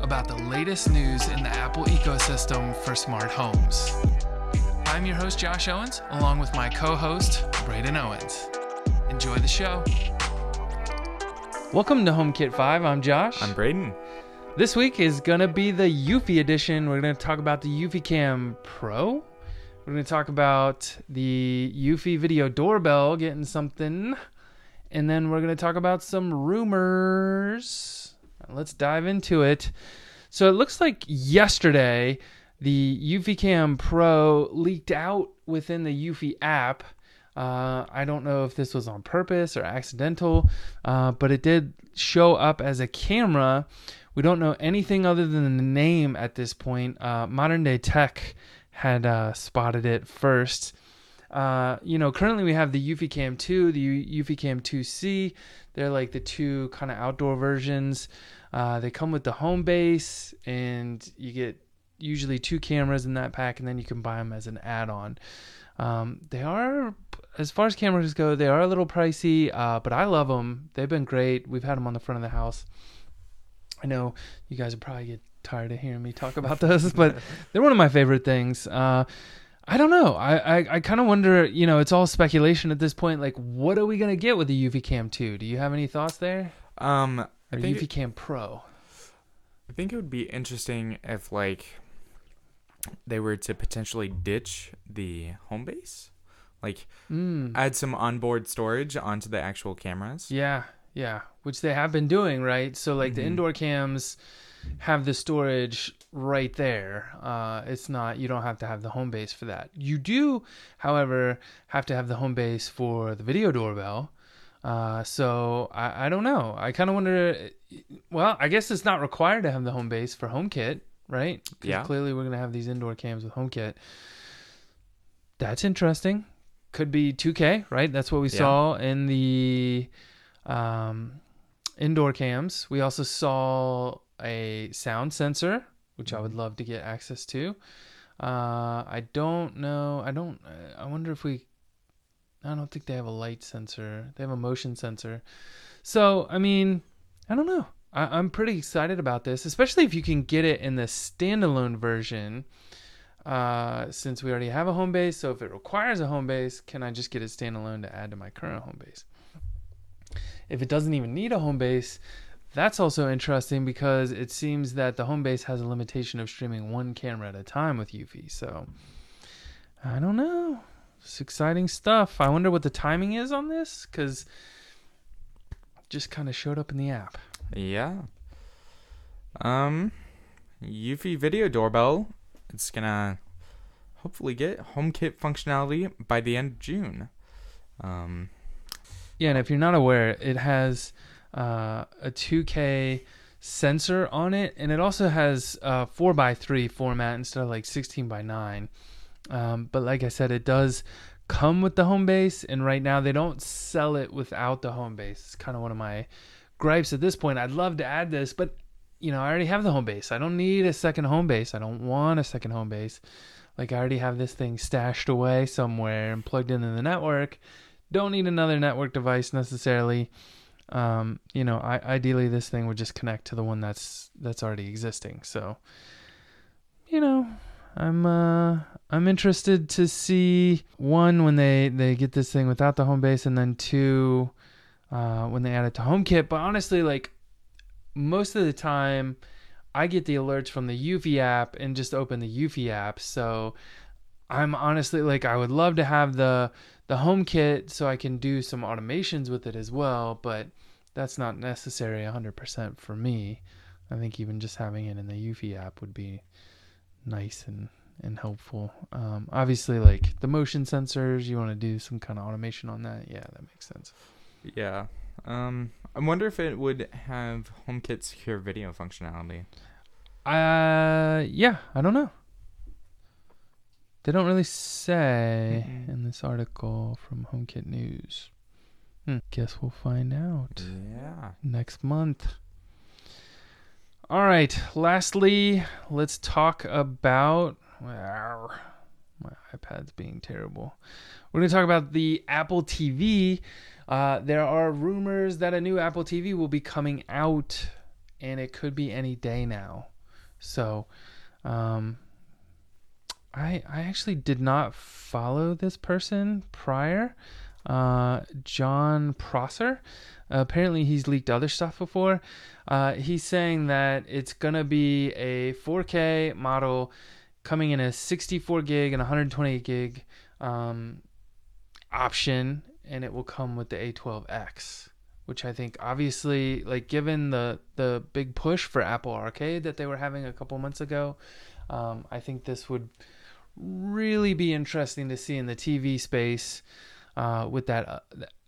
about the latest news in the Apple ecosystem for smart homes. I'm your host, Josh Owens, along with my co host, Braden Owens. Enjoy the show. Welcome to HomeKit 5. I'm Josh. I'm Braden. This week is going to be the Eufy edition. We're going to talk about the Eufy Cam Pro. We're going to talk about the Eufy video doorbell getting something. And then we're going to talk about some rumors. Let's dive into it. So it looks like yesterday the Eufy Cam Pro leaked out within the Eufy app. Uh, I don't know if this was on purpose or accidental, uh, but it did show up as a camera. We don't know anything other than the name at this point. Uh, Modern Day Tech had uh, spotted it first. Uh, you know, currently we have the Eufy Cam 2, the U- Eufy Cam 2C. They're like the two kind of outdoor versions. Uh, they come with the home base, and you get usually two cameras in that pack, and then you can buy them as an add-on. Um, they are, as far as cameras go, they are a little pricey, uh, but I love them. They've been great. We've had them on the front of the house. I know you guys would probably get tired of hearing me talk about those, but they're one of my favorite things. Uh, I don't know. I I, I kind of wonder. You know, it's all speculation at this point. Like, what are we gonna get with the Eufy Cam 2? Do you have any thoughts there? Um, I Or think Eufy Cam Pro? I think it would be interesting if like they were to potentially ditch the home base, like Mm. add some onboard storage onto the actual cameras. Yeah, yeah, which they have been doing, right? So like the Mhm. indoor cams have the storage right there. Uh, it's not you don't have to have the home base for that. You do, however, have to have the home base for the video doorbell. Uh, so I, I don't know. I kind of wonder. Well, I guess it's not required to have the home base for HomeKit, right? Yeah. Clearly, we're gonna have these indoor cams with HomeKit. That's interesting. Could be 2K, right? That's what we Yeah. saw in the um, indoor cams. We also saw a sound sensor, which I would love to get access to. Uh, I don't know. I don't. I wonder if we. I don't think they have a light sensor. They have a motion sensor. So I mean, I don't know. I, I'm pretty excited about this, especially if you can get it in the standalone version. Uh, since we already have a home base, so if it requires a home base, can I just get it standalone to add to my current home base? If it doesn't even need a home base, that's also interesting because it seems that the home base has a limitation of streaming one camera at a time with Eufy. So I don't know. It's exciting stuff. I wonder what the timing is on this because just kind of showed up in the app. Yeah. Um, Eufy video doorbell. It's gonna hopefully get HomeKit functionality by the end of June. Um, Yeah, and if you're not aware, it has uh, a 2K sensor on it, and it also has a 4x3 format instead of like 16x9. Um, but like I said, it does come with the home base, and right now they don't sell it without the home base. It's kind of one of my gripes at this point. I'd love to add this, but you know, I already have the home base. I don't need a second home base. I don't want a second home base. Like I already have this thing stashed away somewhere and plugged into the network don't need another network device necessarily. Um, you know, I, ideally this thing would just connect to the one that's that's already existing. So, you know, I'm uh, I'm interested to see one when they they get this thing without the home base, and then two uh, when they add it to HomeKit. But honestly, like most of the time, I get the alerts from the Eufy app and just open the Eufy app. So I'm honestly like I would love to have the the HomeKit so I can do some automations with it as well, but that's not necessary 100% for me. I think even just having it in the Eufy app would be nice and and helpful. Um, obviously, like the motion sensors, you want to do some kind of automation on that. Yeah, that makes sense. yeah. Um, I wonder if it would have HomeKit secure video functionality. Uh, yeah, I don't know. They don't really say Mm-mm. in this article from HomeKit News. Hmm. Guess we'll find out Yeah. next month. All right. Lastly, let's talk about My iPad's being terrible. We're going to talk about the Apple TV. Uh, there are rumors that a new Apple TV will be coming out, and it could be any day now. So, um, I I actually did not follow this person prior. Uh, Jon Prosser. apparently, he's leaked other stuff before. Uh, he's saying that it's gonna be a 4K model coming in a 64 gig and 128 gig um, option, and it will come with the A12X, which I think obviously, like given the the big push for Apple Arcade that they were having a couple months ago, um, I think this would really be interesting to see in the TV space uh, with that uh,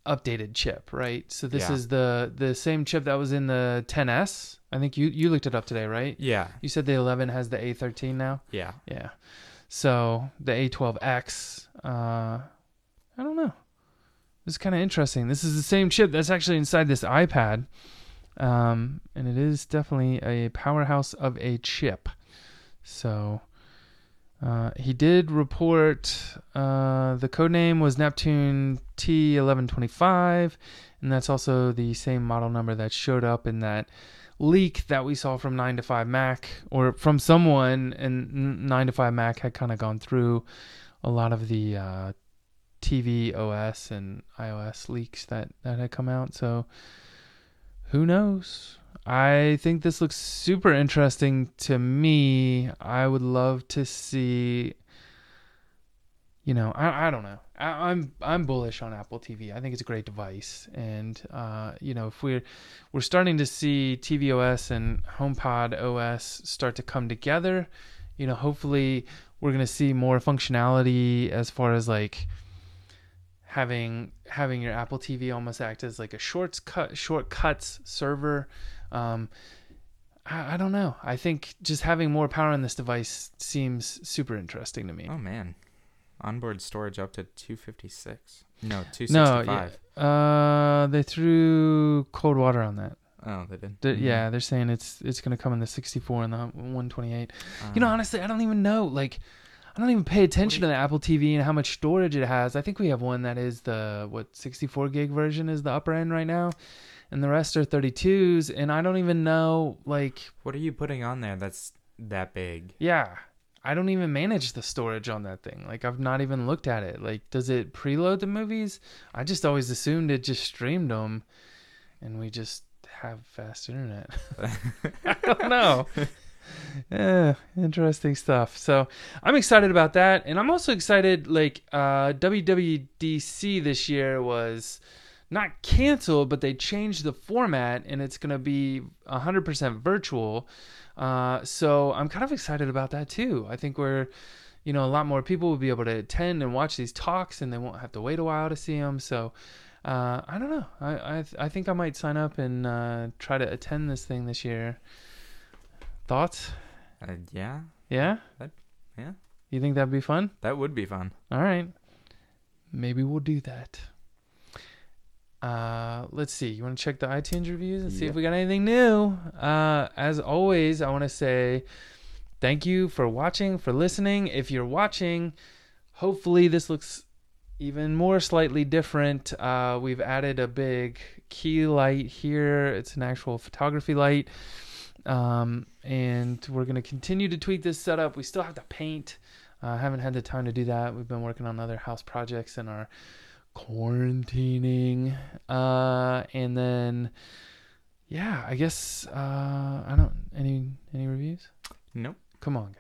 updated chip, right? So this Yeah. is the the same chip that was in the 10s. I think you you looked it up today, right? Yeah. You said the 11 has the A13 now. Yeah. Yeah. So the A12X, uh, I don't know. This is kind of interesting. This is the same chip that's actually inside this iPad, um, and it is definitely a powerhouse of a chip. So uh, he did report uh, the code name was Neptune T1125, and that's also the same model number that showed up in that leak that we saw from 9 to 5 Mac or from someone and 9 to 5 Mac had kind of gone through a lot of the uh, tvOS and iOS leaks that, that had come out. So who knows? I think this looks super interesting to me. I would love to see. You know, I, I don't know. I, I'm I'm bullish on Apple TV. I think it's a great device, and uh, you know, if we're we're starting to see tvOS and HomePod OS start to come together, you know, hopefully we're gonna see more functionality as far as like having having your Apple TV almost act as like a shortcut shortcuts server. Um, I, I don't know. I think just having more power on this device seems super interesting to me. Oh man. Onboard storage up to 256. No, no, 265. yeah, uh, they threw cold water on that. Oh, they did. They're- Mhm. Yeah, they're saying it's it's gonna come in the 64 and the 128. You know, Um, honestly, I don't even know. Like, I don't even pay attention to the Apple TV and how much storage it has. I think we have one that is the what 64 gig version is the upper end right now, and the rest are 32s. And I don't even know. Like, what are you putting on there that's that big? yeah, I don't even manage the storage on that thing. Like, I've not even looked at it. Like, does it preload the movies? I just always assumed it just streamed them, and we just have fast internet. I don't know. yeah, interesting stuff. So I'm excited about that, and I'm also excited. Like uh, WWDC this year was not canceled, but they changed the format, and it's gonna be 100% virtual. Uh, so I'm kind of excited about that too. I think we're you know, a lot more people will be able to attend and watch these talks, and they won't have to wait a while to see them. So, uh, I don't know. I I, I think I might sign up and uh, try to attend this thing this year. Thoughts? Uh, yeah, Yeah. That- yeah. You think that'd be fun? that would be fun. All right. Maybe we'll do that. Uh, let's see. You want to check the iTunes reviews and see if we got anything new? Uh, as always, I want to say thank you for watching, for listening. If you're watching, hopefully this looks even more slightly different. Uh, we've added a big key light here. It's an actual photography light. Um, and we're going to continue to tweak this setup. We still have to paint. I uh, haven't had the time to do that. We've been working on other house projects and our quarantining. Uh, and then, yeah, I guess uh, I don't any any reviews. Nope. Come on,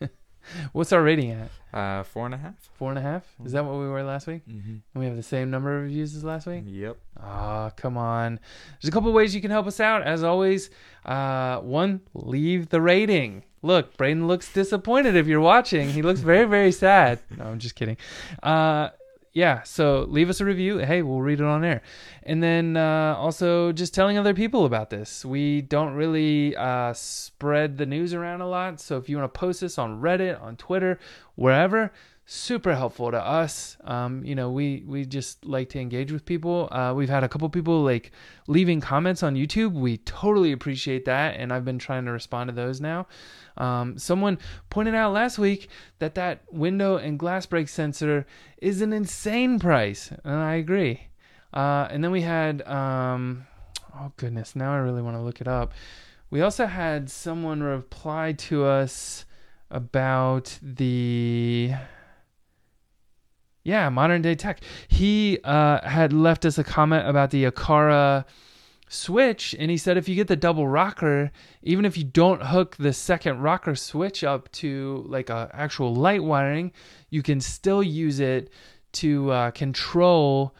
guys. What's our rating at? Uh, four and a half. Four and a half? Is that what we were last week? Mm-hmm. And we have the same number of reviews as last week. Yep. Ah, come on. There's a couple ways you can help us out. As always, uh, one, leave the rating. Look, Braden looks disappointed if you're watching. He looks very, very sad. No, I'm just kidding. Uh, yeah, so leave us a review. Hey, we'll read it on air. And then uh, also just telling other people about this. We don't really uh, spread the news around a lot. So if you want to post this on Reddit, on Twitter, wherever, super helpful to us. Um, you know, we we just like to engage with people. Uh, we've had a couple people like leaving comments on YouTube. We totally appreciate that, and I've been trying to respond to those now. Um, someone pointed out last week that that window and glass break sensor is an insane price, and I agree. Uh, and then we had, um, oh goodness, now I really want to look it up. We also had someone reply to us about the yeah modern day tech. He uh, had left us a comment about the Aqara switch and he said if you get the double rocker even if you don't hook the second rocker switch up to like a actual light wiring you can still use it to uh, control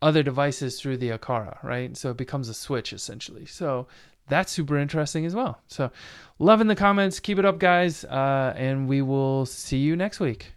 other devices through the Aqara, right? So it becomes a switch essentially. So that's super interesting as well. So loving the comments. Keep it up, guys. Uh, and we will see you next week.